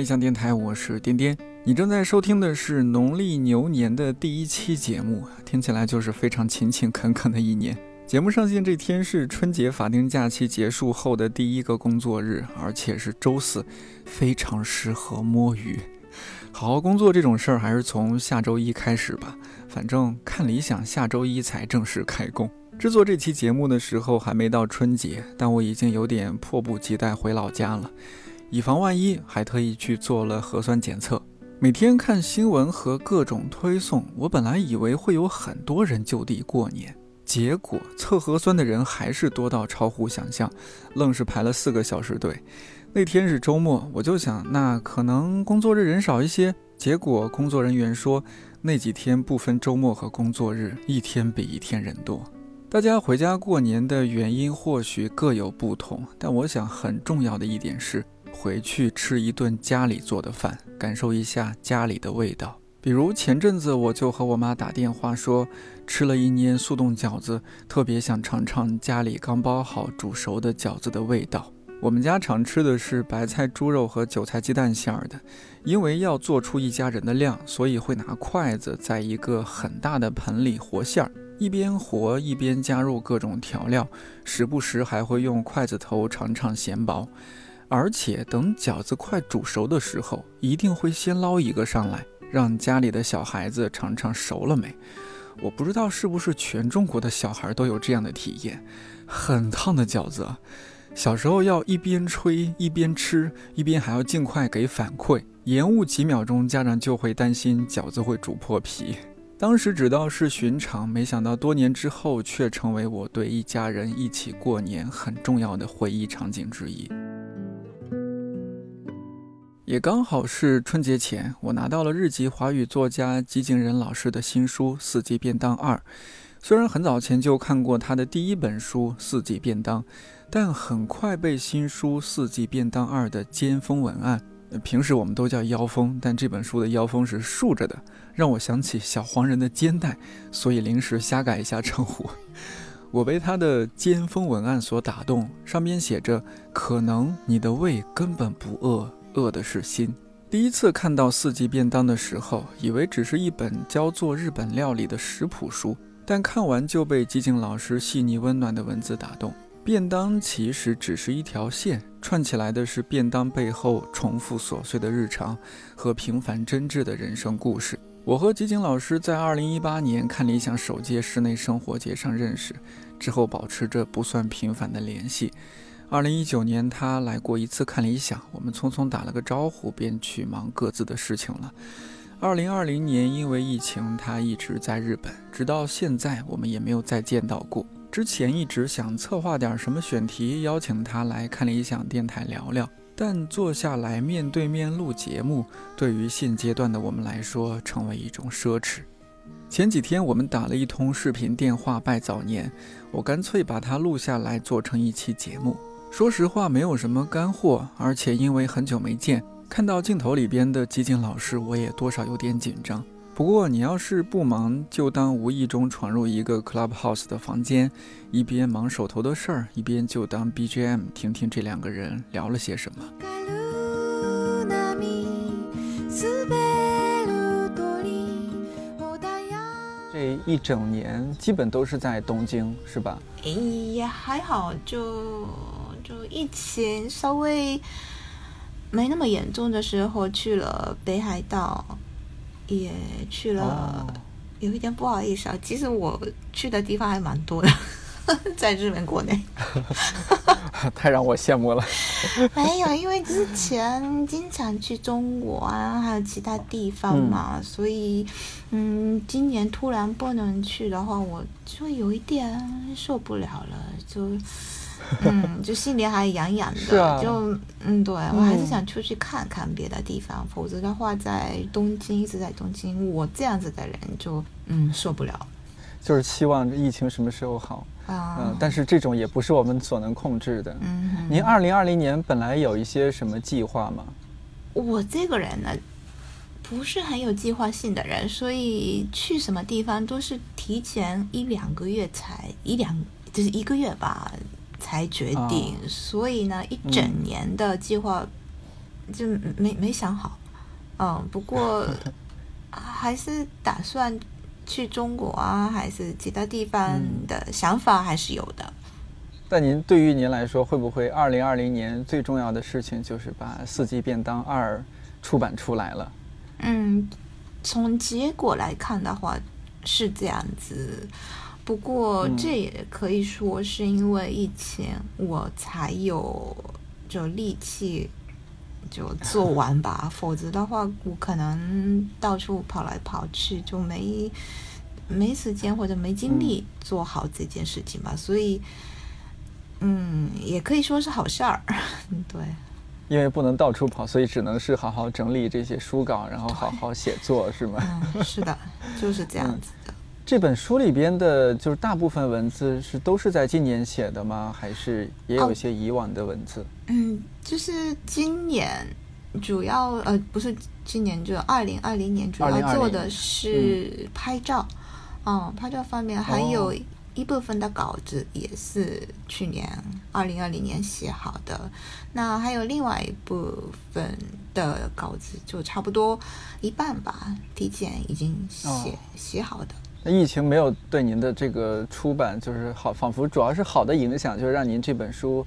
理想电台，我是颠颠。你正在收听的是农历牛年的第一期节目，听起来就是非常勤勤恳恳的一年。节目上线这天是春节法定假期结束后的第一个工作日，而且是周四，非常适合摸鱼。好好工作这种事儿，还是从下周一开始吧。反正看理想，下周一才正式开工。制作这期节目的时候还没到春节，但我已经有点迫不及待回老家了。以防万一，还特意去做了核酸检测。每天看新闻和各种推送，我本来以为会有很多人就地过年，结果测核酸的人还是多到超乎想象，愣是排了四个小时队。那天是周末，我就想，那可能工作日人少一些。结果工作人员说，那几天不分周末和工作日，一天比一天人多。大家回家过年的原因或许各有不同，但我想很重要的一点是。回去吃一顿家里做的饭，感受一下家里的味道。比如前阵子我就和我妈打电话说，吃了一年速冻饺子，特别想尝尝家里刚包好煮熟的饺子的味道。我们家常吃的是白菜猪肉和韭菜鸡蛋馅儿的，因为要做出一家人的量，所以会拿筷子在一个很大的盆里和馅儿，一边和一边加入各种调料，时不时还会用筷子头尝尝咸薄。而且等饺子快煮熟的时候，一定会先捞一个上来，让家里的小孩子尝尝熟了没。我不知道是不是全中国的小孩都有这样的体验，很烫的饺子，小时候要一边吹一边吃，一边还要尽快给反馈，延误几秒钟，家长就会担心饺子会煮破皮。当时只道是寻常，没想到多年之后却成为我对一家人一起过年很重要的回忆场景之一。也刚好是春节前，我拿到了日籍华语作家吉井仁老师的新书《四季便当二》。虽然很早前就看过他的第一本书《四季便当》，但很快被新书《四季便当二》的尖峰文案（平时我们都叫腰封，但这本书的腰封是竖着的）让我想起小黄人的肩带，所以临时瞎改一下称呼。我被他的尖峰文案所打动，上面写着：“可能你的胃根本不饿。”饿的是心。第一次看到四季便当的时候，以为只是一本教做日本料理的食谱书，但看完就被吉井老师细腻温暖的文字打动。便当其实只是一条线，串起来的是便当背后重复琐碎的日常和平凡真挚的人生故事。我和吉井老师在二零一八年看理想首届室内生活节上认识，之后保持着不算频繁的联系。二零一九年，他来过一次看理想，我们匆匆打了个招呼，便去忙各自的事情了。二零二零年，因为疫情，他一直在日本，直到现在，我们也没有再见到过。之前一直想策划点什么选题，邀请他来看理想电台聊聊，但坐下来面对面录节目，对于现阶段的我们来说，成为一种奢侈。前几天我们打了一通视频电话拜早年，我干脆把它录下来，做成一期节目。说实话，没有什么干货，而且因为很久没见，看到镜头里边的基金老师，我也多少有点紧张。不过你要是不忙，就当无意中闯入一个 Clubhouse 的房间，一边忙手头的事儿，一边就当 BGM 听听这两个人聊了些什么。这一整年基本都是在东京，是吧？哎也，还好就。就疫情稍微没那么严重的时候，去了北海道，也去了，有一点不好意思啊。其实我去的地方还蛮多的，在日本国内，太让我羡慕了。没有，因为之前经常去中国啊，还有其他地方嘛，所以嗯，今年突然不能去的话，我就有一点受不了了，就。嗯，就心里还痒痒的，就嗯，对我还是想出去看看别的地方，否则的话在东京一直在东京，我这样子的人就嗯受不了。就是期望疫情什么时候好啊？嗯，但是这种也不是我们所能控制的。嗯，您二零二零年本来有一些什么计划吗？我这个人呢，不是很有计划性的人，所以去什么地方都是提前一两个月才一两，就是一个月吧。才决定，所以呢，一整年的计划就没没想好，嗯，不过 还是打算去中国啊，还是其他地方的想法还是有的。但您对于您来说，会不会二零二零年最重要的事情就是把《四季便当二》出版出来了？嗯，从结果来看的话是这样子，不过这也可以说是因为疫情，我才有就力气就做 完吧，否则的话，我可能到处跑来跑去，就没没时间或者没精力做好这件事情吧，所以。嗯，也可以说是好事儿，对。因为不能到处跑，所以只能是好好整理这些书稿，然后好好写作，是吗？嗯，是的，就是这样子的。这本书里边的，就是大部分文字是都是在今年写的吗？还是也有一些以往的文字？嗯，就是今年主要呃，不是今年，就二零二零年主要做的是拍照，嗯，拍照方面还有。一部分的稿子也是去年二零二零年写好的，那还有另外一部分的稿子就差不多一半吧，体检已经写写好的。那疫情没有对您的这个出版就是好，仿佛主要是好的影响，就是让您这本书，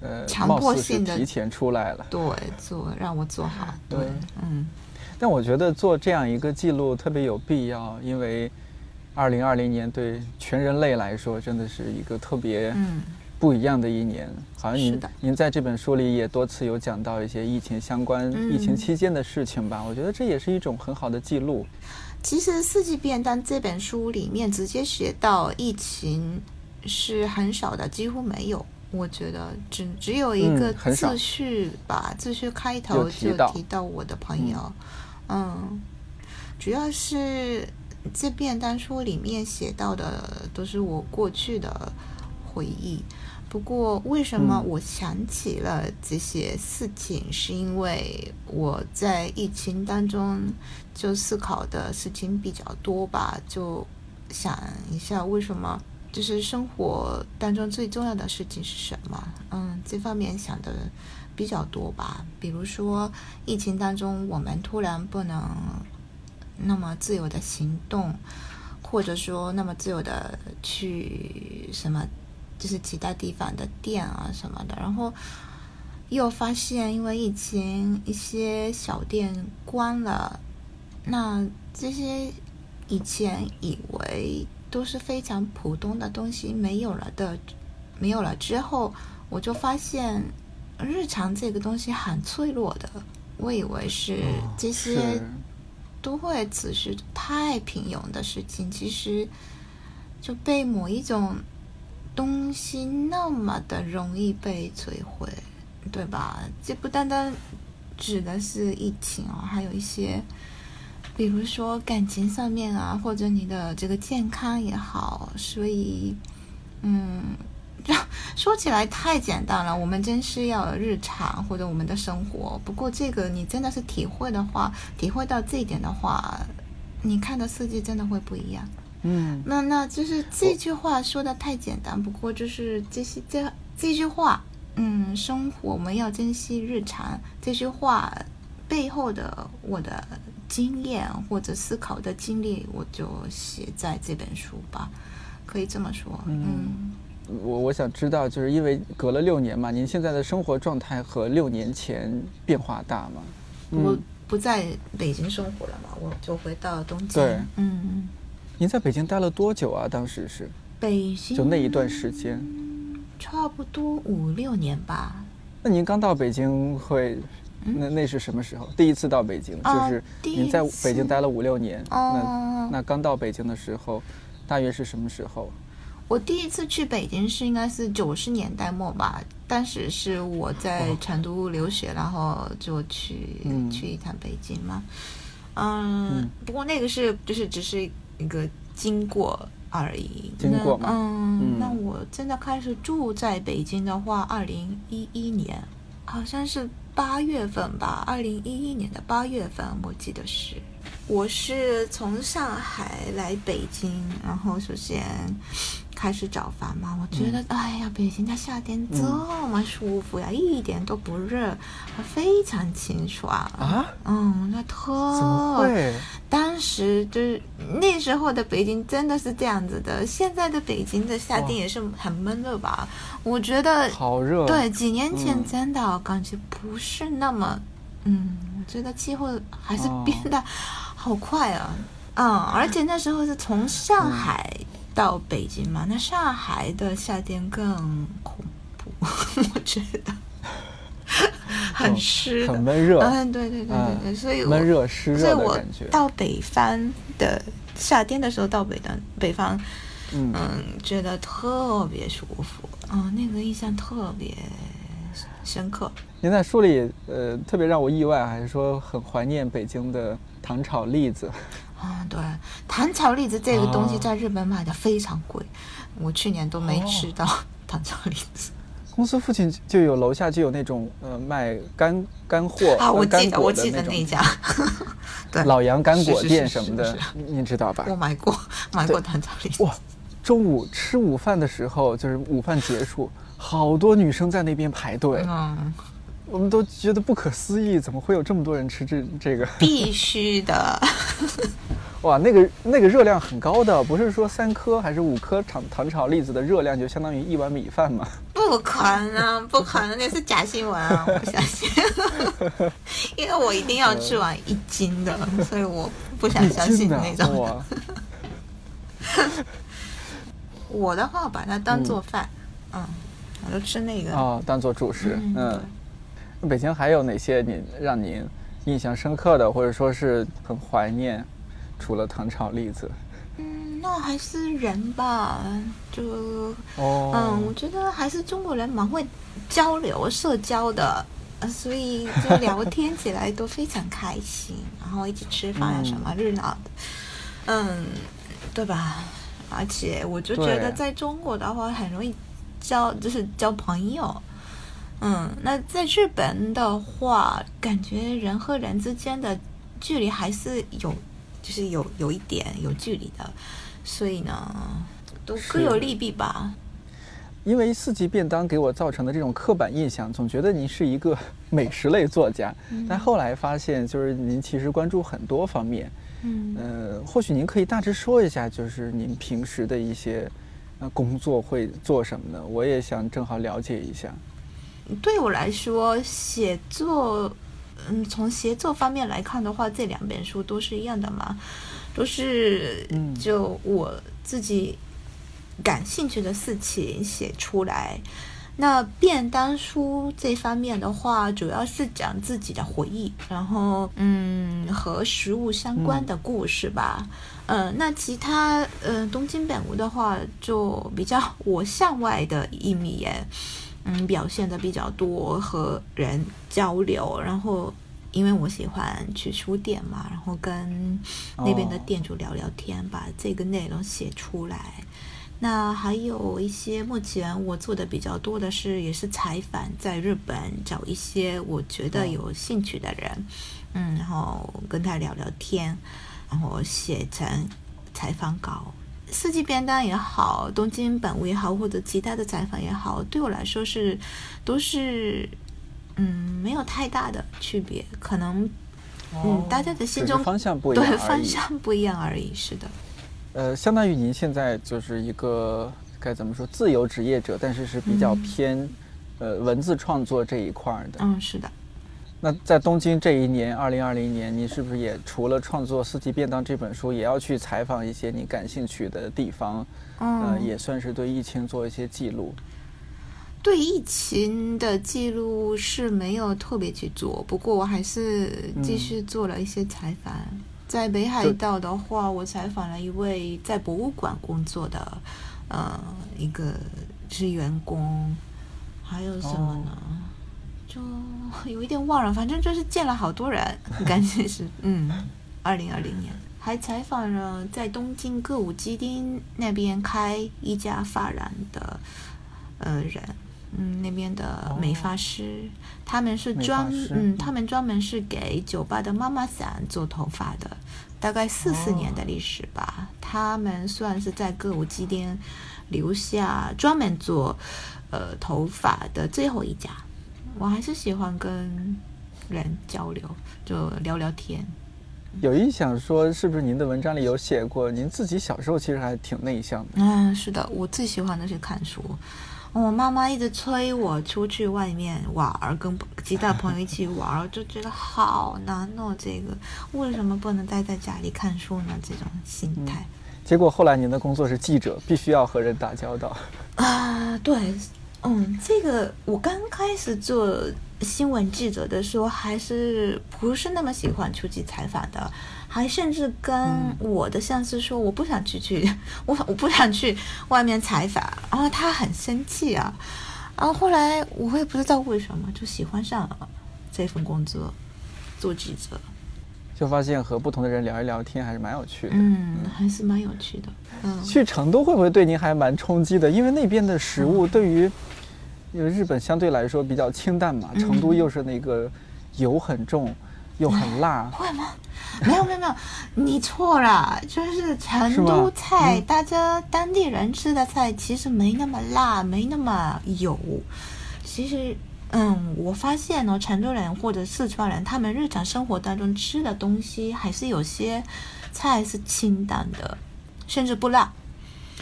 呃，强迫性的提前出来了。对，做让我做好。对，嗯。但我觉得做这样一个记录特别有必要，因为。二零二零年对全人类来说真的是一个特别不一样的一年。好像您您在这本书里也多次有讲到一些疫情相关、疫情期间的事情吧？我觉得这也是一种很好的记录。其实《四季便当》这本书里面直接写到疫情是很少的，几乎没有。我觉得只只有一个自序吧，自序开头就提到我的朋友。嗯，主要是。这便当书里面写到的都是我过去的回忆，不过为什么我想起了这些事情，是因为我在疫情当中就思考的事情比较多吧，就想一下为什么就是生活当中最重要的事情是什么？嗯，这方面想的比较多吧，比如说疫情当中我们突然不能。那么自由的行动，或者说那么自由的去什么，就是其他地方的店啊什么的，然后又发现因为疫情一些小店关了，那这些以前以为都是非常普通的东西没有了的，没有了之后，我就发现日常这个东西很脆弱的，我以为是这些。都会只是太平庸的事情，其实就被某一种东西那么的容易被摧毁，对吧？这不单单指的是疫情哦，还有一些，比如说感情上面啊，或者你的这个健康也好，所以，嗯。说起来太简单了，我们真是要日常或者我们的生活。不过这个你真的是体会的话，体会到这一点的话，你看的世界真的会不一样。嗯，那那就是这句话说的太简单，不过就是这些这这句话，嗯，生活我们要珍惜日常。这句话背后的我的经验或者思考的经历，我就写在这本书吧，可以这么说，嗯。我我想知道，就是因为隔了六年嘛，您现在的生活状态和六年前变化大吗？我不在北京生活了嘛，我就回到东京。对，嗯。您在北京待了多久啊？当时是？北京就那一段时间，差不多五六年吧。那您刚到北京会，那那是什么时候？第一次到北京，就是您在北京待了五六年。那那刚到北京的时候，大约是什么时候？我第一次去北京是应该是九十年代末吧，当时是我在成都留学，然后就去去一趟北京嘛。嗯，不过那个是就是只是一个经过而已。经过嘛。嗯，那我真的开始住在北京的话，二零一一年好像是八月份吧，二零一一年的八月份，我记得是。我是从上海来北京，然后首先。开始找房嘛，我觉得，哎呀，北京的夏天这么舒服呀，一点都不热，非常清爽啊。嗯，那特？当时就是那时候的北京真的是这样子的，现在的北京的夏天也是很闷热吧？我觉得好热。对，几年前嗯真的感觉不是那么，嗯，我觉得气候还是哦。变得好快啊，嗯，而且那时候是从上海到北京嘛，那上海的夏天更恐怖，我觉得。很湿的，很闷热，嗯，对对对对对，所以我闷热湿热的所以我。到北方的夏天的时候到北的北方，嗯。嗯，觉得特别舒服，嗯，那个印象特别深刻。您在书里，呃，特别让我意外，还是说很怀念北京的糖炒栗子。啊、对，糖炒栗子这个东西哦在日本买的非常贵，我去年都没哦吃到 糖炒栗子。公司附近就有楼下就有那种呃卖干干货啊，我记得，我记得那家，对，老杨干果店什么的，您知道吧？我买过，买过糖炒栗子。哇，中午吃午饭的时候，就是午饭结束，好多女生在那边排队，嗯，我们都觉得不可思议，怎么会有这么多人吃这这个？必须的。哇，那个那个热量很高的，不是说三颗还是五颗糖糖炒栗子的热量就相当于一碗米饭吗？不可能，不可能，那是假新闻啊！我不相信，因为我一定要吃完一斤的，所以我不想相信真的那种。哇，我的话，把它当做饭，嗯，我就吃那个。哦，当做主食，嗯嗯。那北京还有哪些你让您印象深刻的，或者说是很怀念？除了糖炒栗子，嗯，那还是人吧，就哦，嗯，我觉得还是中国人蛮会交流、社交的，呃所以就聊天起来都非常开心，然后一起吃饭什么热闹的，嗯，对吧？而且我就觉得在中国的话很容易交，就是交朋友。嗯，那在日本的话，感觉人和人之间的距离还是有，就是有有一点有距离的，所以呢，都各有利弊吧。因为四季便当给我造成的这种刻板印象，总觉得您是一个 美食类作家，嗯但后来发现，就是您其实关注很多方面。嗯呃，或许您可以大致说一下，就是您平时的一些呃工作会做什么呢？我也想正好了解一下。对我来说，写作，嗯，从写作方面来看的话，这两本书都是一样的嘛，都是嗯就我自己感兴趣的事情写出来。那便当书这方面的话，主要是讲自己的回忆，然后嗯和食物相关的故事吧。嗯、那其他呃东京本屋的话，就比较我向外的一面，嗯，表现的比较多，和人交流，然后。因为我喜欢去书店嘛，然后跟那边的哦店主聊聊天，把这个内容写出来。那还有一些，目前我做的比较多的是，也是采访，在日本找一些我觉得有兴趣的人，嗯，然后跟他聊聊天，然后写成采访稿。四季便当也好，东京本屋也好，或者其他的采访也好，对我来说是都是嗯没有太大的区别，可能嗯大家的心中方向不一样。对方向不一样而已。是的。呃，相当于您现在就是一个该怎么说自由职业者，但是是比较嗯偏、呃文字创作这一块儿的。嗯，是的。那在东京这一年，二零二零年，你是不是也除了创作《四季便当》这本书，也要去采访一些你感兴趣的地方？嗯，呃，也算是对疫情做一些记录。对疫情的记录是没有特别去做，不过我还是继续做了一些采访。在北海道的话，我采访了一位在博物馆工作的，呃，一个是员工，还有什么呢？就有一点忘了，反正就是见了好多人，感觉 是嗯，二零二零年。还采访了在东京歌舞伎町那边开一家发廊的呃人，嗯，那边的美发师，他们是专嗯，他们专门是给酒吧的妈妈桑做头发的，大概四四年的历史吧。他们算是在歌舞伎町留下专门做呃头发的最后一家。我还是喜欢跟人交流，就聊聊天。有意想说，是不是您的文章里有写过，您自己小时候其实还挺内向的？嗯，是的，我最喜欢的是看书。我妈妈一直催我出去外面玩儿，跟其他朋友一起玩儿，就觉得好难哦。这个为什么不能待在家里看书呢？这种心态。结果后来您的工作是记者，必须要和人打交道。啊，对，嗯，这个我刚开始做新闻记者的时候，还是不是那么喜欢出去采访的。还甚至跟我的上司说我不想去去，我我不想去外面采访，然后他很生气啊，然后后来我也不知道为什么就喜欢上了这份工作，做记者，就发现和不同的人聊一聊天还是蛮有趣的，嗯，还是蛮有趣的，嗯。去成都会不会对您还蛮冲击的？因为那边的食物对于，因为日本相对来说比较清淡嘛，成都又是那个油很重。又很辣，会吗？没有没有没有，你错了。就是成都菜，大家当地人吃的菜其实没那么辣，没那么油。其实，嗯，我发现呢，成都人或者四川人，他们日常生活当中吃的东西还是有些菜是清淡的，甚至不辣。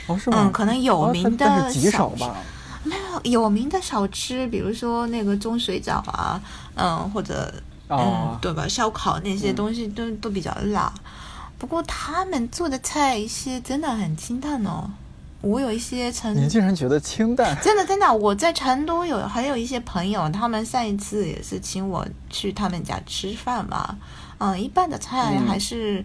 哦，是吗？嗯，可能有名的极少吧。没有有名的小吃，比如说那个钟水饺啊，嗯，或者。嗯，对吧？烧烤那些东西都都比较辣，不过他们做的菜一些真的很清淡哦。我有一些成，你竟然觉得清淡？真的真的，我在成都有还有一些朋友，他们上一次也是请我去他们家吃饭嘛。嗯，一般的菜还是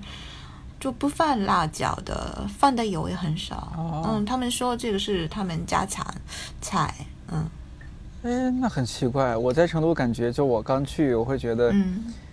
就不放辣椒的，放的油也很少。嗯，他们说这个是他们家常菜。嗯。哎，那很奇怪。我在成都感觉，就我刚去，我会觉得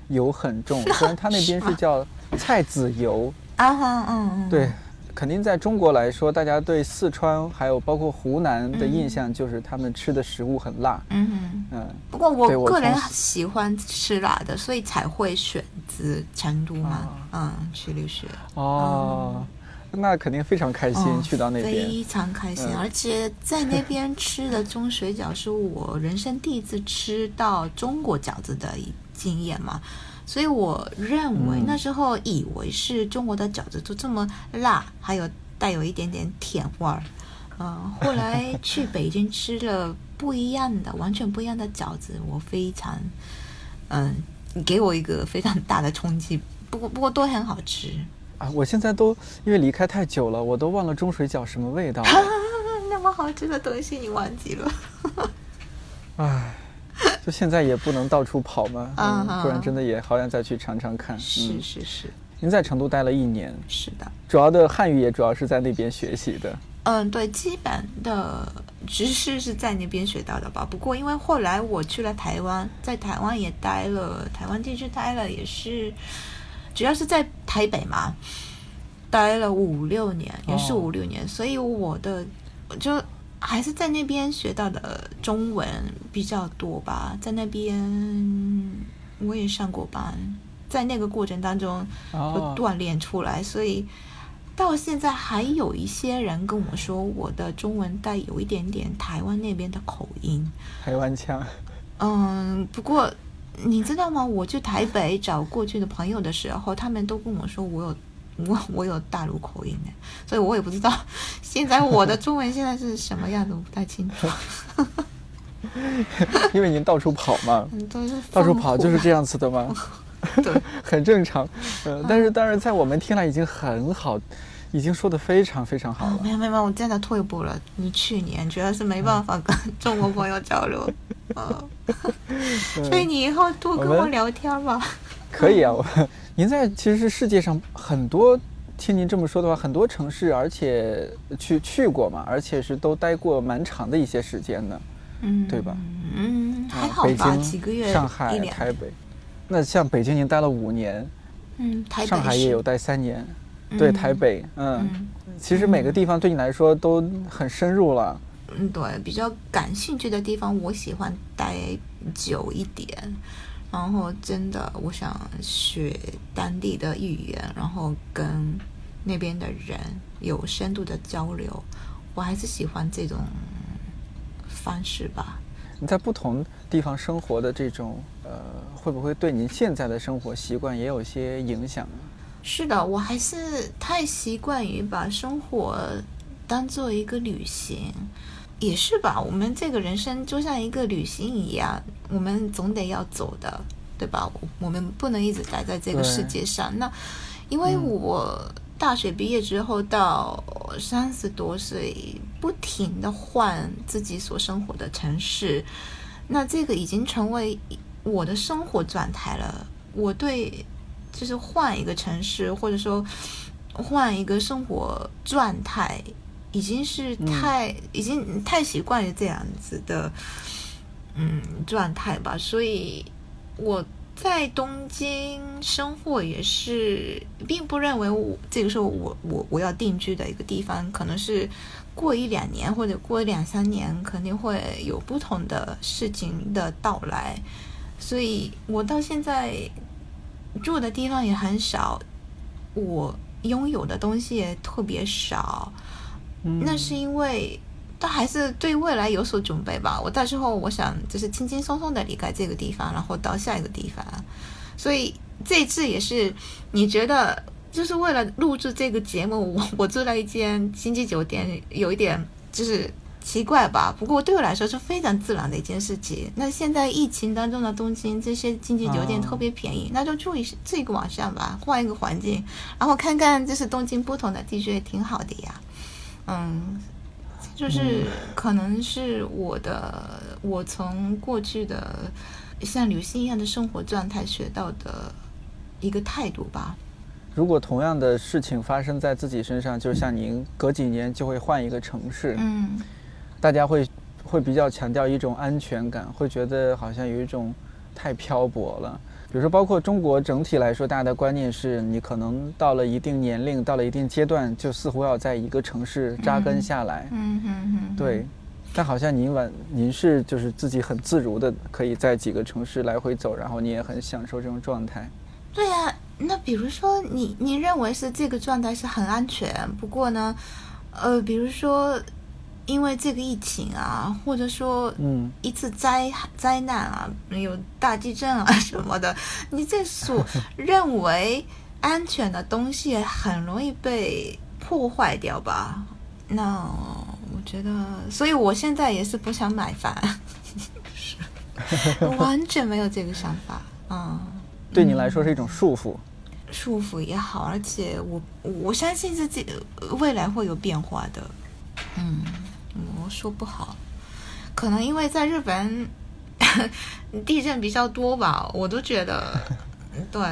油很重。虽然它那边是叫菜籽油啊，哈，嗯嗯，对，肯定在中国来说，大家对四川还有包括湖南的印象就是他们吃的食物很辣。嗯嗯。不过我个人喜欢吃辣的，所以才会选择成都嘛，嗯，去留学。哦。那肯定非常开心，去到那边非常开心，而且在那边吃的中水饺是我人生第一次吃到中国饺子的经验嘛，所以我认为那时候以为是中国的饺子都这么辣，还有带有一点点甜味儿，嗯，后来 去北京吃了不一样的、完全不一样的饺子，我非常，嗯，给我一个非常大的冲击，不过不过都很好吃。啊，我现在都因为离开太久了，我都忘了钟水饺什么味道了。那么好吃的东西你忘记了？唉，就现在也不能到处跑嘛，不然真的也好想再去尝尝看。是是是。您在成都待了一年。是的。主要的汉语也主要是在那边学习的。嗯，对，基本的知识是在那边学到的吧。不过因为后来我去了台湾，在台湾也待了，台湾地区待了也是。主要是在台北嘛，待了五六年，也是五六年，所以我的就还是在那边学到的中文比较多吧。在那边我也上过班，在那个过程当中就锻炼出来，所以到现在还有一些人跟我说，我的中文带有一点点台湾那边的口音，台湾腔。嗯，不过。你知道吗？我去台北找过去的朋友的时候，他们都跟我说我有我我有大陆口音的，所以我也不知道现在我的中文现在是什么样子，我不太清楚。因为您到处跑嘛，到处跑就是这样子的吗？对，很正常。呃，但是当然在我们听来已经很好。已经说的非常非常好了。没有没有，我真的退步了。你去年主要是没办法跟中国朋友交流，所以你以后多跟我聊天吧。可以啊，我您在其实是世界上很多，听您这么说的话，很多城市，而且去去过嘛，而且是都待过蛮长的一些时间的，嗯，对吧？嗯，还好吧，几个月。上海、台北，那像北京您待了五年，嗯，台上海也有待三年。对台北，嗯，其实每个地方对你来说都很深入了。嗯，对，比较感兴趣的地方，我喜欢待久一点。然后，真的，我想学当地的语言，然后跟那边的人有深度的交流，我还是喜欢这种方式吧。你在不同地方生活的这种，呃，会不会对您现在的生活习惯也有些影响呢？是的，我还是太习惯于把生活当做一个旅行，也是吧？我们这个人生就像一个旅行一样，我们总得要走的，对吧？我们不能一直待在这个世界上。那因为我大学毕业之后到三十多岁，不停的换自己所生活的城市，那这个已经成为我的生活状态了。我对。就是换一个城市，或者说换一个生活状态，已经是太已经太习惯于这样子的嗯状态吧。所以我在东京生活也是，并不认为我这个时候我我我要定居的一个地方，可能是过一两年或者过两三年，肯定会有不同的事情的到来。所以我到现在。住的地方也很少，我拥有的东西也特别少。那是因为他还是对未来有所准备吧。我到时候我想就是轻轻松松的离开这个地方，然后到下一个地方。所以这次也是，你觉得就是为了录制这个节目，我我住在一间星级酒店，有一点就是。奇怪吧？不过对我来说是非常自然的一件事情。那现在疫情当中的东京，这些经济酒店特别便宜，那就住一这个晚上吧，换一个环境，然后看看就是东京不同的地区也挺好的呀。嗯，就是可能是我的，我从过去的像刘星一样的生活状态学到的一个态度吧。如果同样的事情发生在自己身上，就像您隔几年就会换一个城市，嗯。大家会会比较强调一种安全感，会觉得好像有一种太漂泊了。比如说，包括中国整体来说，大家的观念是你可能到了一定年龄，到了一定阶段，就似乎要在一个城市扎根下来。嗯嗯嗯。对，但好像您晚您是就是自己很自如的，可以在几个城市来回走，然后你也很享受这种状态。对呀，那比如说你你认为是这个状态是很安全，不过呢，呃，比如说。因为这个疫情啊，或者说，嗯，一次灾灾难啊，有大地震啊什么的，你这所认为安全的东西很容易被破坏掉吧？那我觉得，所以我现在也是不想买房，完全没有这个想法。嗯，对你来说是一种束缚，束缚也好，而且我我相信自己未来会有变化的。嗯。我说不好，可能因为在日本 地震比较多吧，我都觉得 对，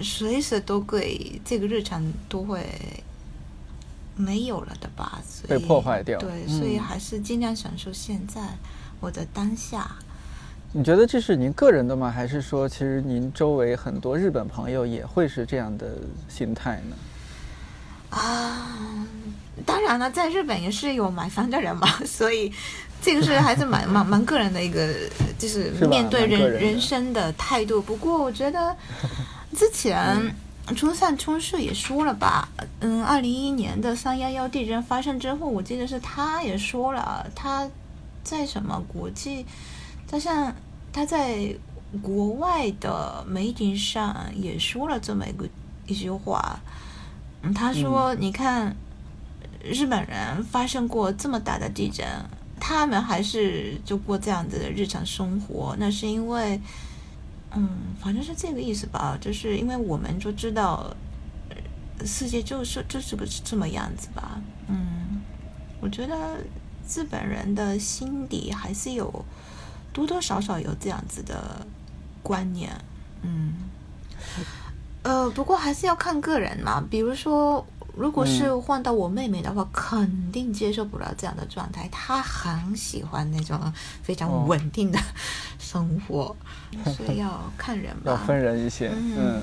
随时都会这个日常都会没有了的吧，被破坏掉。对，所以还是尽量享受现在我的当下。你觉得这是您个人的吗？还是说，其实您周围很多日本朋友也会是这样的心态呢？啊。当然了，在日本也是有买房的人嘛，所以这个是还是蛮蛮蛮个人的一个，就是面对人人生的态度。不过我觉得之前冲上冲市也说了吧，嗯，二零一一年的三幺幺地震发生之后，我记得是他也说了，他在什么国际，他像他在国外的媒体上也说了这么一个一句话，嗯，他说你看。日本人发生过这么大的地震，他们还是就过这样子的日常生活。那是因为，嗯，反正是这个意思吧。就是因为我们就知道，世界就是就是个这么样子吧。嗯，我觉得日本人的心底还是有多多少少有这样子的观念。嗯，呃，不过还是要看个人嘛。比如说。如果是换到我妹妹的话，肯定接受不了这样的状态。她很喜欢那种非常稳定的生活，所以要看人吧。要分人一些。嗯，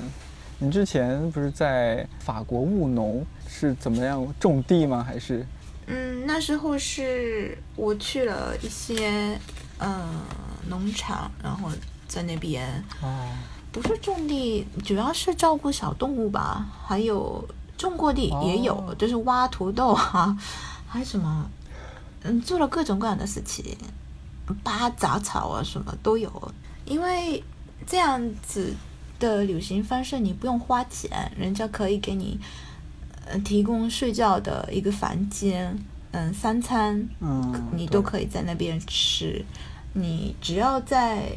你之前不是在法国务农，是怎么样种地吗？还是？嗯，那时候是我去了一些呃农场，然后在那边哦，不是种地，主要是照顾小动物吧，还有。种过地也有，就是挖土豆啊，还有什么嗯，做了各种各样的事情，拔杂草啊什么都有。因为这样子的旅行方式，你不用花钱，人家可以给你呃提供睡觉的一个房间，嗯，三餐，嗯，你都可以在那边吃。你只要在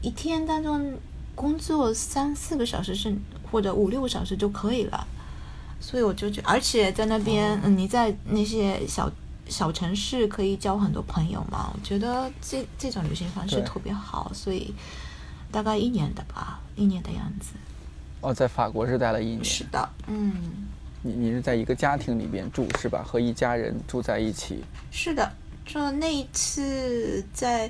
一天当中工作三四个小时是或者五六个小时就可以了。所以我就觉得，而且在那边，嗯，你在那些小小城市可以交很多朋友嘛。我觉得这这种旅行方式特别好，所以大概一年的吧，一年的样子。哦，在法国是待了一年。是的，嗯，你你是在一个家庭里边住是吧？和一家人住在一起。是的，就那一次在，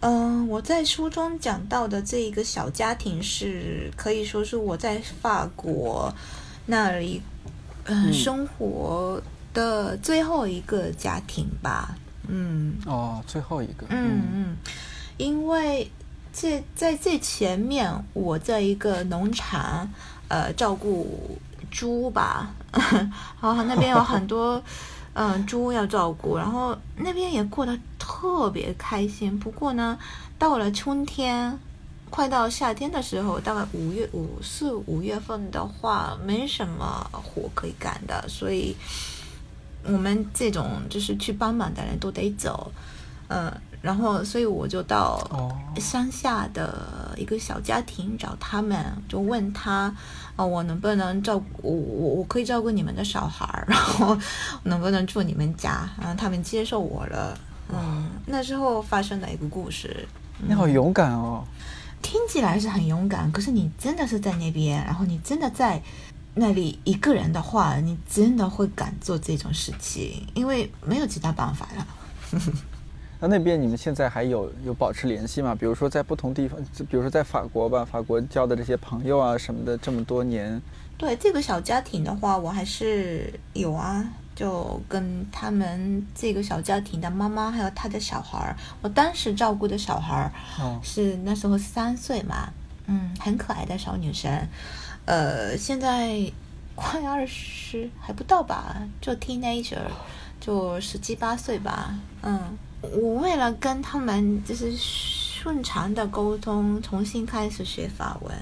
嗯、我在书中讲到的这一个小家庭是可以说是我在法国那里，嗯、嗯。生活的最后一个家庭吧，嗯。哦，最后一个。嗯嗯，因为这在最前面，我在一个农场，呃，照顾猪吧，然后那边有很多，嗯、猪要照顾，然后那边也过得特别开心。不过呢，到了春天，快到夏天的时候，大概五月五四五月份的话，没什么活可以干的，所以我们这种就是去帮忙的人都得走，嗯，然后所以我就到哦。乡下的一个小家庭找他们，就问他，哦，我能不能照顾我我我可以照顾你们的小孩儿，然后能不能住你们家？然后他们接受我了，嗯，那时候发生的一个故事，你好勇敢哦。听起来是很勇敢，可是你真的是在那边，然后你真的在那里一个人的话，你真的会敢做这种事情，因为没有其他办法了。那那边你们现在还有有保持联系吗？比如说在不同地方，比如说在法国吧，法国交的这些朋友啊什么的，这么多年，对这个小家庭的话，我还是有啊，就跟他们这个小家庭的妈妈还有他的小孩儿，我当时照顾的小孩儿哦，是那时候三岁嘛，嗯，很可爱的小女生，呃，现在快二十还不到吧，就 teenager，就十七八岁吧，嗯，我为了跟他们就是顺畅的沟通，重新开始学法文，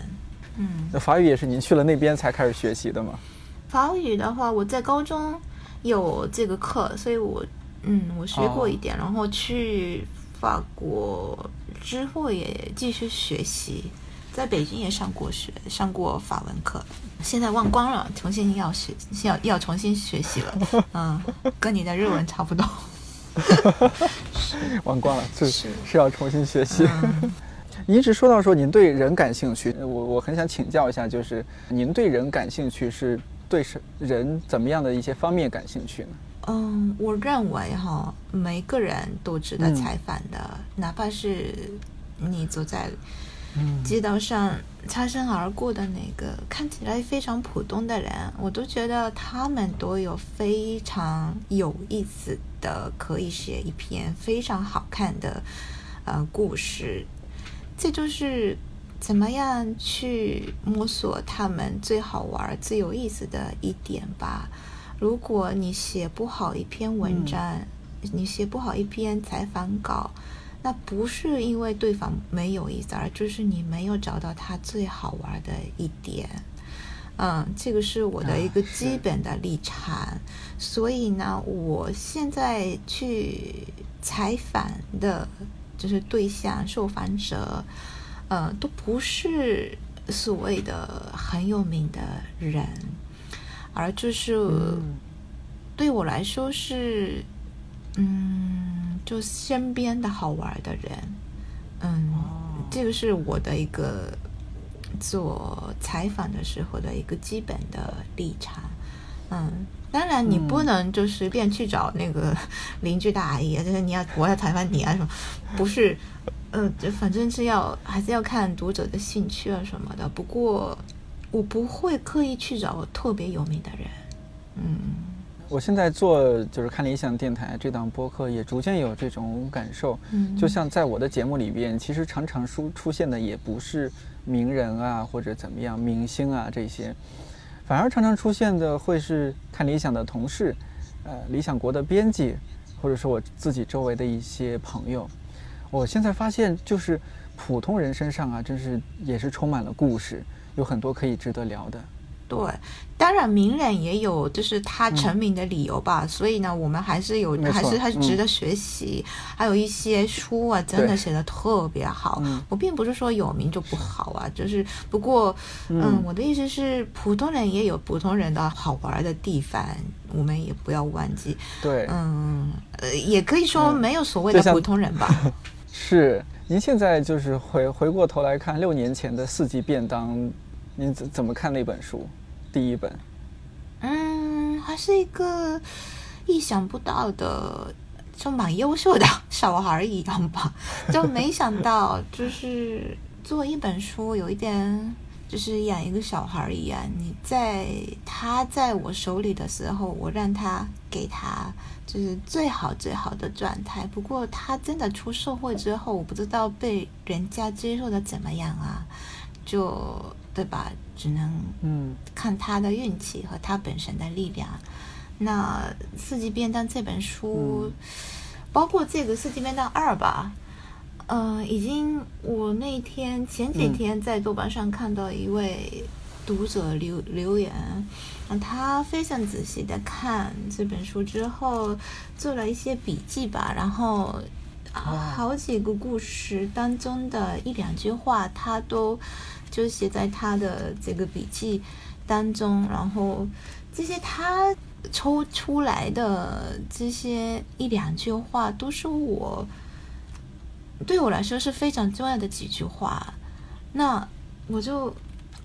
嗯。那法语也是您去了那边才开始学习的吗？法语的话，我在高中有这个课，所以我嗯，我学过一点，然后去法国之后也继续学习，在北京也上过学，上过法文课，现在忘光了，重新要学，要要重新学习了，嗯，跟你的日文差不多。忘光了，是是是要重新学习。嗯您一直说到说您对人感兴趣，我我很想请教一下，就是您对人感兴趣是对是人怎么样的一些方面感兴趣呢？嗯，我认为哈，每个人都值得嗯采访的，哪怕是你走在嗯街道上擦身而过的那个看起来非常普通的人，我都觉得他们都有非常有意思的，可以写一篇非常好看的呃故事。这就是怎么样去摸索他们最好玩、最有意思的一点吧。如果你写不好一篇文章，你写不好一篇采访稿，那不是因为对方没有意思，而就是你没有找到他最好玩的一点。嗯，这个是我的一个基本的立场。所以呢，我现在去采访的，就是对象、受访者，呃，都不是所谓的很有名的人，而就是嗯对我来说是，嗯，就身边的好玩的人，嗯，哦这个是我的一个做采访的时候的一个基本的立场，嗯。当然，你不嗯能就随便去找那个 邻居大阿姨，就是你要我要采访你啊什么，不是，呃，就反正是要还是要看读者的兴趣啊什么的。不过我不会刻意去找特别有名的人，嗯我现在做就是看理想电台这档播客，也逐渐有这种感受。嗯，就像在我的节目里边，其实常常出出现的也不是名人啊，或者怎么样明星啊这些，反而常常出现的会是看理想的同事，呃，理想国的编辑，或者说我自己周围的一些朋友，我现在发现就是普通人身上啊，真是也是充满了故事，有很多可以值得聊的。对，当然名人也有就是他成名的理由吧，所以呢，我们还是有，还是还是值得学习。还有一些书啊，真的写的特别好。我并不是说有名就不好啊，就是不过，嗯，我的意思是，普通人也有普通人的好玩的地方，我们也不要忘记。对，嗯，呃，也可以说没有所谓的普通人吧。是，您现在就是回回过头来看六年前的四季便当。您怎怎么看那本书？第一本，嗯，还是一个意想不到的，就蛮优秀的小孩一样吧。就没想到，就是做一本书，有一点就是养一个小孩一样。你在他在我手里的时候，我让他给他就是最好最好的状态。不过他真的出社会之后，我不知道被人家接受的怎么样啊，就。对吧？只能嗯看他的运气和他本身的力量。那《四季便当》这本书，包括这个《四季便当二》吧，嗯，已经我那天前几天在豆瓣上看到一位读者留留言，他非常仔细的看这本书之后，做了一些笔记吧，然后好几个故事当中的一两句话，他都。就写在他的这个笔记当中，然后这些他抽出来的这些一两句话，都是我对我来说是非常重要的几句话。那我就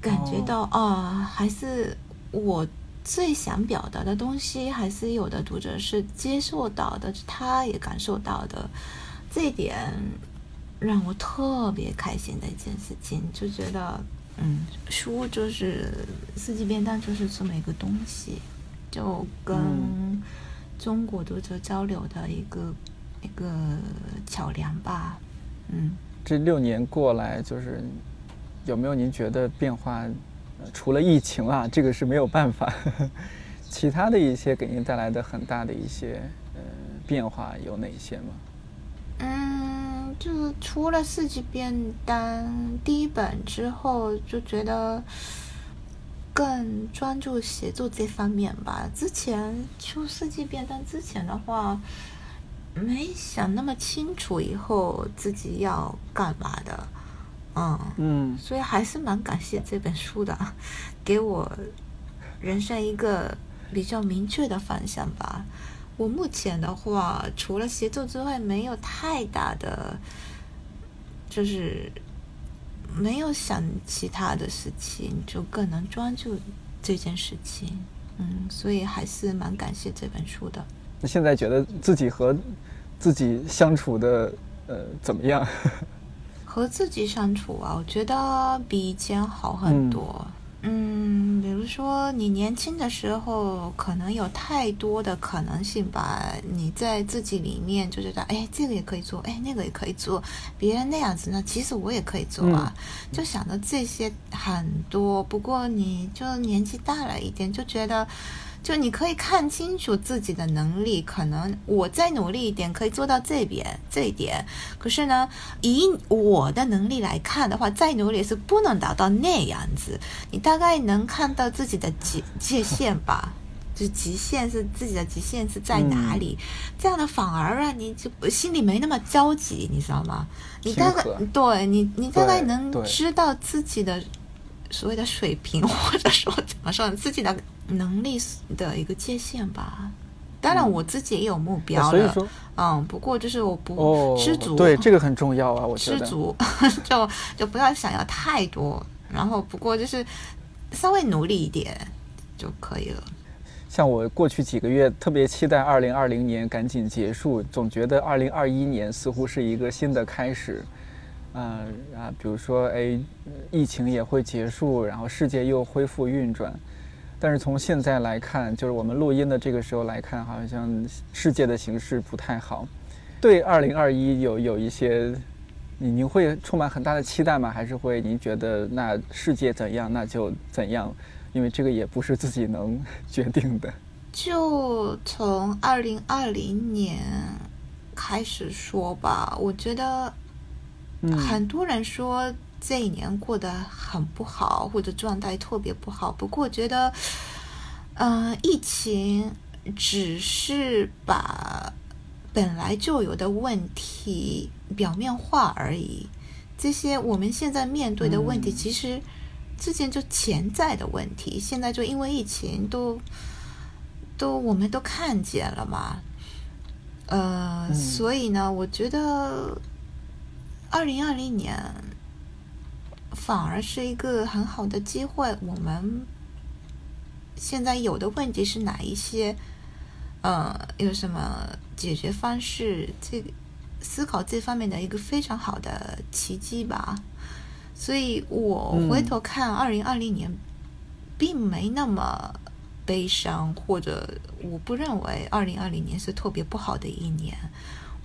感觉到啊，还是我最想表达的东西，还是有的读者是接受到的，他也感受到的这一点。让我特别开心的一件事情，就觉得，嗯，书就是四季便当，就是这么一个东西，就跟中国读者交流的一个一个桥梁吧。嗯，这六年过来，就是有没有您觉得变化？除了疫情啊，这个是没有办法，呵 呵其他的一些给您带来的很大的一些呃变化有哪些吗？嗯就是出了四季便当第一本之后，就觉得更专注写作这方面吧。之前出四季便当之前的话，没想那么清楚以后自己要干嘛的，嗯嗯，所以还是蛮感谢这本书的，给我人生一个比较明确的方向吧。我目前的话，除了协作之外，没有太大的，就是没有想其他的事情，就更能专注这件事情。嗯，所以还是蛮感谢这本书的。那现在觉得自己和自己相处的呃怎么样？和自己相处啊，我觉得比以前好很多。嗯，比如说你年轻的时候，可能有太多的可能性吧。你在自己里面就觉得，哎，这个也可以做，哎，那个也可以做，别人那样子呢，其实我也可以做啊。就想着这些很多。不过你就年纪大了一点，就觉得。就你可以看清楚自己的能力，可能我再努力一点可以做到这边这一点，可是呢，以我的能力来看的话，再努力是不能达到那样子。你大概能看到自己的界界限吧？就极限是自己的极限是在哪里？这样的反而让你就心里没那么焦急，你知道吗？你大概对你，你大概能知道自己的。所谓的水平，或者说怎么说自己的能力的一个界限吧。当然，我自己也有目标的，嗯，不过就是我不知足，对这个很重要啊。我知足 就就不要想要太多，然后不过就是稍微努力一点就可以了。像我过去几个月特别期待二零二零年赶紧结束，总觉得二零二一年似乎是一个新的开始。嗯啊，比如说，哎，疫情也会结束，然后世界又恢复运转。但是从现在来看，就是我们录音的这个时候来看，好像世界的形势不太好。对二零二一有有一些，你您会充满很大的期待吗？还是会您觉得那世界怎样那就怎样？因为这个也不是自己能 决定的。就从二零二零年开始说吧，我觉得很多人说这一年过得很不好，或者状态特别不好。不过觉得，嗯，疫情只是把本来就有的问题表面化而已。这些我们现在面对的问题，其实之前就潜在的问题，现在就因为疫情都。都我们都看见了嘛，呃，所以呢，我觉得二零二零年反而是一个很好的机会。我们现在有的问题是哪一些？呃，有什么解决方式？这个思考这方面的一个非常好的奇迹吧。所以我回头看二零二零年，并没那么。悲伤，或者我不认为二零二零年是特别不好的一年。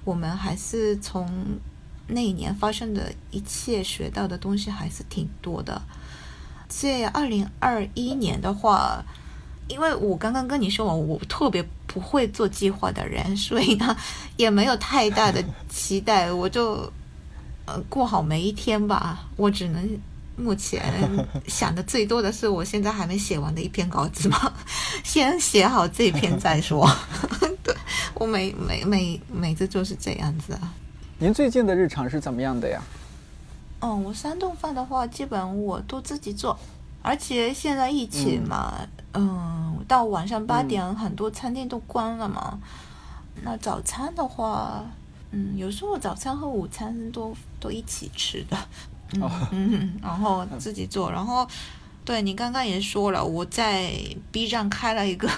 我们还是从那一年发生的一切学到的东西还是挺多的。这二零二一年的话，因为我刚刚跟你说我我特别不会做计划的人，所以呢也没有太大的期待，我就呃过好每一天吧。我只能。目前想的最多的是，我现在还没写完的一篇稿子嘛，先写好这篇再说。对我每每每每次就是这样子啊。您最近的日常是怎么样的呀？嗯，我三顿饭的话，基本我都自己做，而且现在疫情嘛，嗯，到晚上八点很多餐厅都关了嘛。那早餐的话，嗯，有时候早餐和午餐都都一起吃的。嗯嗯，然后自己做，然后对你刚刚也说了，我在 B 站开了一个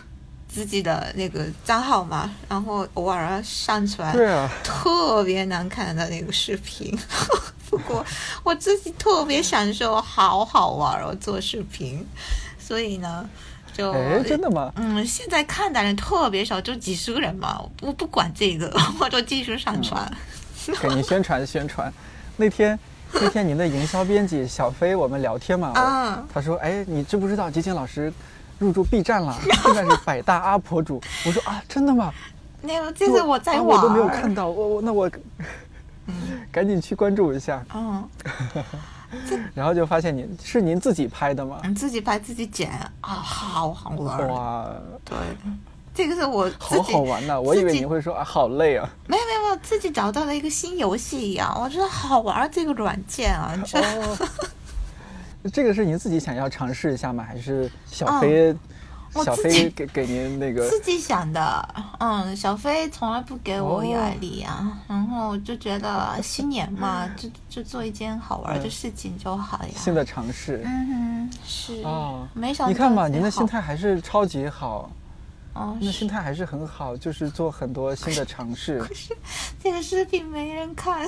自己的那个账号嘛，然后偶尔上传，对啊，特别难看的那个视频，不过我自己特别享受，好好玩哦，做视频，所以呢，就哎，真的吗？嗯，现在看的人特别少，就几十个人嘛，我不管这个，我就继续上传，给你宣传宣传，那天。那天您的营销编辑小飞，我们聊天嘛，他说：“哎，你知不知道吉庆老师入驻 B 站了？现在是百大阿婆主。”我说：“啊，真的吗？”那个这是我在我都没有看到，我我那我嗯 赶紧去关注一下。嗯，然后就发现您是您自己拍的吗？自己拍自己剪啊，好好玩哇！对。这个是我好好玩呐！我以为你会说啊，好累啊。没有没有没有，自己找到了一个新游戏一样，我觉得好玩这个软件啊。哦，这个是您自己想要尝试一下吗？还是小飞小飞给给您那个？自己想的，嗯，小飞从来不给我压力啊。然后就觉得新年嘛，就就做一件好玩的事情就好呀。新的尝试，嗯哼，是哦。没想到你看嘛，您的心态还是超级好。哦那心态还是很好，就是做很多新的尝试。可是这个视频没人看，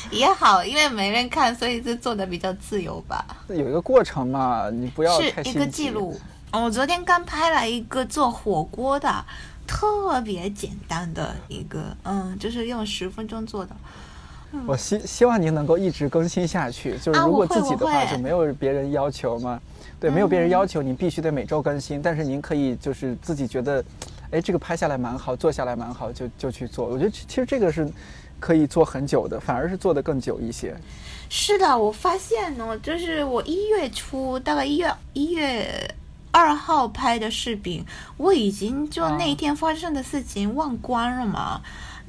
也好，因为没人看，所以是做的比较自由吧。有一个过程嘛，你不要太是一个记录。我昨天刚拍了一个做火锅的，特别简单的一个，嗯，就是用十分钟做的。我希希望您能够一直更新下去，就是如果自己的话就没有别人要求吗？对，没有别人要求，你必须得每周更新。但是您可以就是自己觉得，哎，这个拍下来蛮好，做下来蛮好，就就去做。我觉得其实这个是可以做很久的，反而是做的更久一些。是的，我发现呢，就是我一月初，大概一月一月二号拍的视频，我已经就那一天发生的事情忘光了嘛。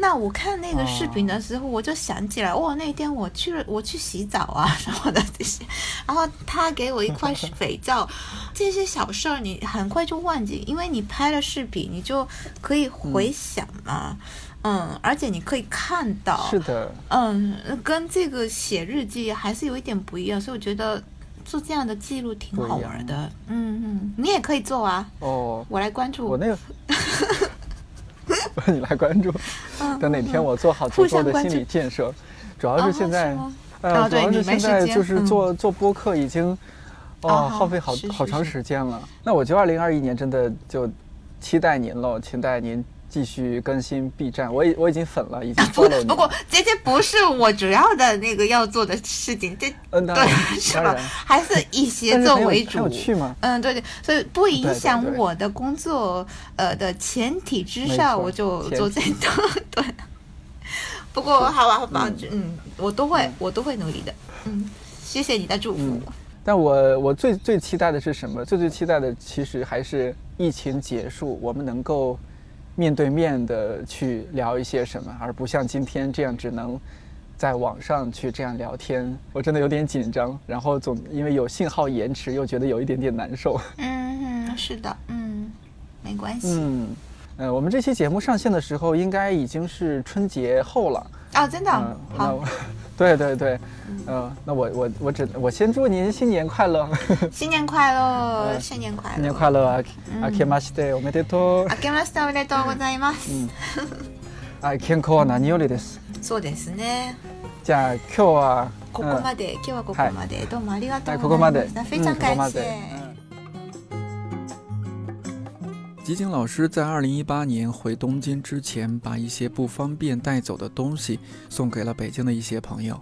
那我看那个视频的时候，我就想起来，哇，那天我去了，我去洗澡啊 什么的这些，然后他给我一块肥 皂，这些小事儿你很快就忘记，因为你拍了视频，你就可以回想嘛，嗯，而且你可以看到，是的，嗯，跟这个写日记还是有一点不一样，所以我觉得做这样的记录挺好玩的，嗯嗯，你也可以做啊，哦，我来关注我那个。你来关注，等哪天我做好足够的心理建设，主要是现在，呃，主要是现在就是做做播客已经，哦，耗费好好长时间了。那我就二零二一年真的就期待您喽，期待您继续更新 B 站，我已我已经粉了，已经 follow 你。不过这些不是我主要的那个要做的事情，这嗯，对是吧？还是以协作为主很有。趣吗？嗯，对对，所以不影响我的工作呃的前提之没下，我就做这个对。不过好吧，好吧，嗯嗯，我都会嗯，我都会努力的。嗯，谢谢你的祝福嗯。但我我最最期待的是什么？最最期待的其实还是疫情结束，我们能够面对面的去聊一些什么，而不像今天这样只能在网上去这样聊天。我真的有点紧张，然后总因为有信号延迟，又觉得有一点点难受。嗯嗯，是的，嗯，没关系。嗯，呃，我们这期节目上线的时候，应该已经是春节后了。哦，真的嗯，好我，对对对，呃，那我我我只我先祝您 新年快乐，新年快乐，嗯新年快乐，新年快乐啊！嗯あけましておめでとう。明けましておめでとうございます。うんあ健康は何よりです。そうですね。じゃあ今日はここまで、今日はここまで、どうもありがとはうございました。非常感で吉井老师在二零一八年回东京之前，把一些不方便带走的东西送给了北京的一些朋友。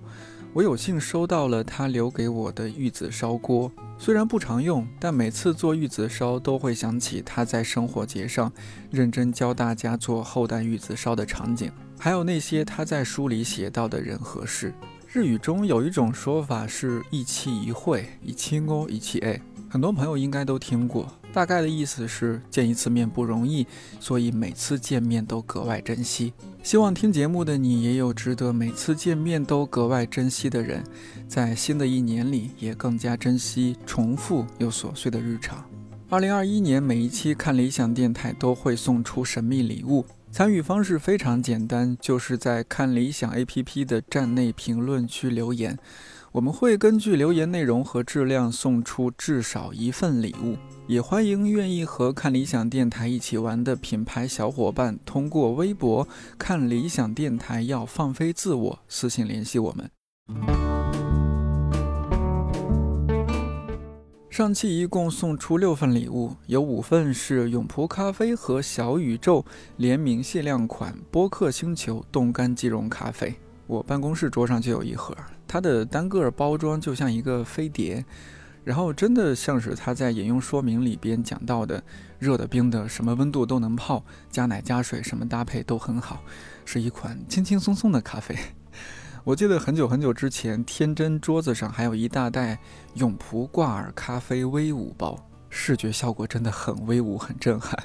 我有幸收到了他留给我的玉子烧锅，虽然不常用，但每次做玉子烧都会想起他在生活节上认真教大家做厚蛋玉子烧的场景，还有那些他在书里写到的人和事。日语中有一种说法是一期一会，一期哦，一期哎很多朋友应该都听过。大概的意思是见一次面不容易，所以每次见面都格外珍惜。希望听节目的你也有值得每次见面都格外珍惜的人，在新的一年里也更加珍惜重复又琐碎的日常。二零二一年每一期看理想电台都会送出神秘礼物，参与方式非常简单，就是在看理想 APP 的站内评论区留言，我们会根据留言内容和质量送出至少一份礼物。也欢迎愿意和看理想电台一起玩的品牌小伙伴，通过微博“看理想电台要放飞自我”私信联系我们。上期一共送出六份礼物，有五份是永璞咖啡和小宇宙联名限量款播客星球冻干即溶咖啡。我办公室桌上就有一盒，它的单个包装就像一个飞碟。然后真的像是他在饮用说明里边讲到的，热的、冰的，什么温度都能泡，加奶加水，什么搭配都很好，是一款轻轻松松的咖啡。我记得很久很久之前，天真桌子上还有一大袋永璞挂耳咖啡威武包，视觉效果真的很威武，很震撼。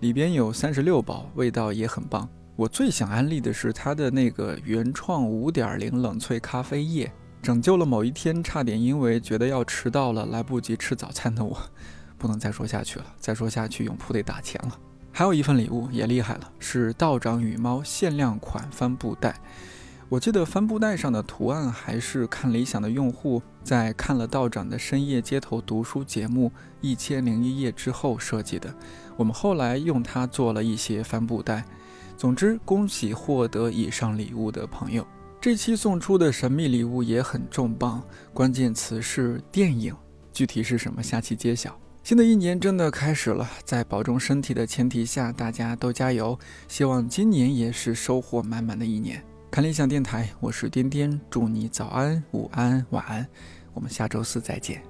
里边有三十六包，味道也很棒。我最想安利的是它的那个原创五点零冷萃咖啡液。拯救了某一天差点因为觉得要迟到了来不及吃早餐的我，不能再说下去了，再说下去永璞得打钱了。还有一份礼物也厉害了，是道长与猫限量款帆布袋。我记得帆布袋上的图案还是看理想的用户在看了道长的深夜街头读书节目《一千零一夜》之后设计的。我们后来用它做了一些帆布袋。总之，恭喜获得以上礼物的朋友。这期送出的神秘礼物也很重磅，关键词是电影，具体是什么，下期揭晓。新的一年真的开始了，在保重身体的前提下，大家都加油。希望今年也是收获满满的一年。看理想电台，我是颠颠，祝你早安、午安、晚安，我们下周四再见。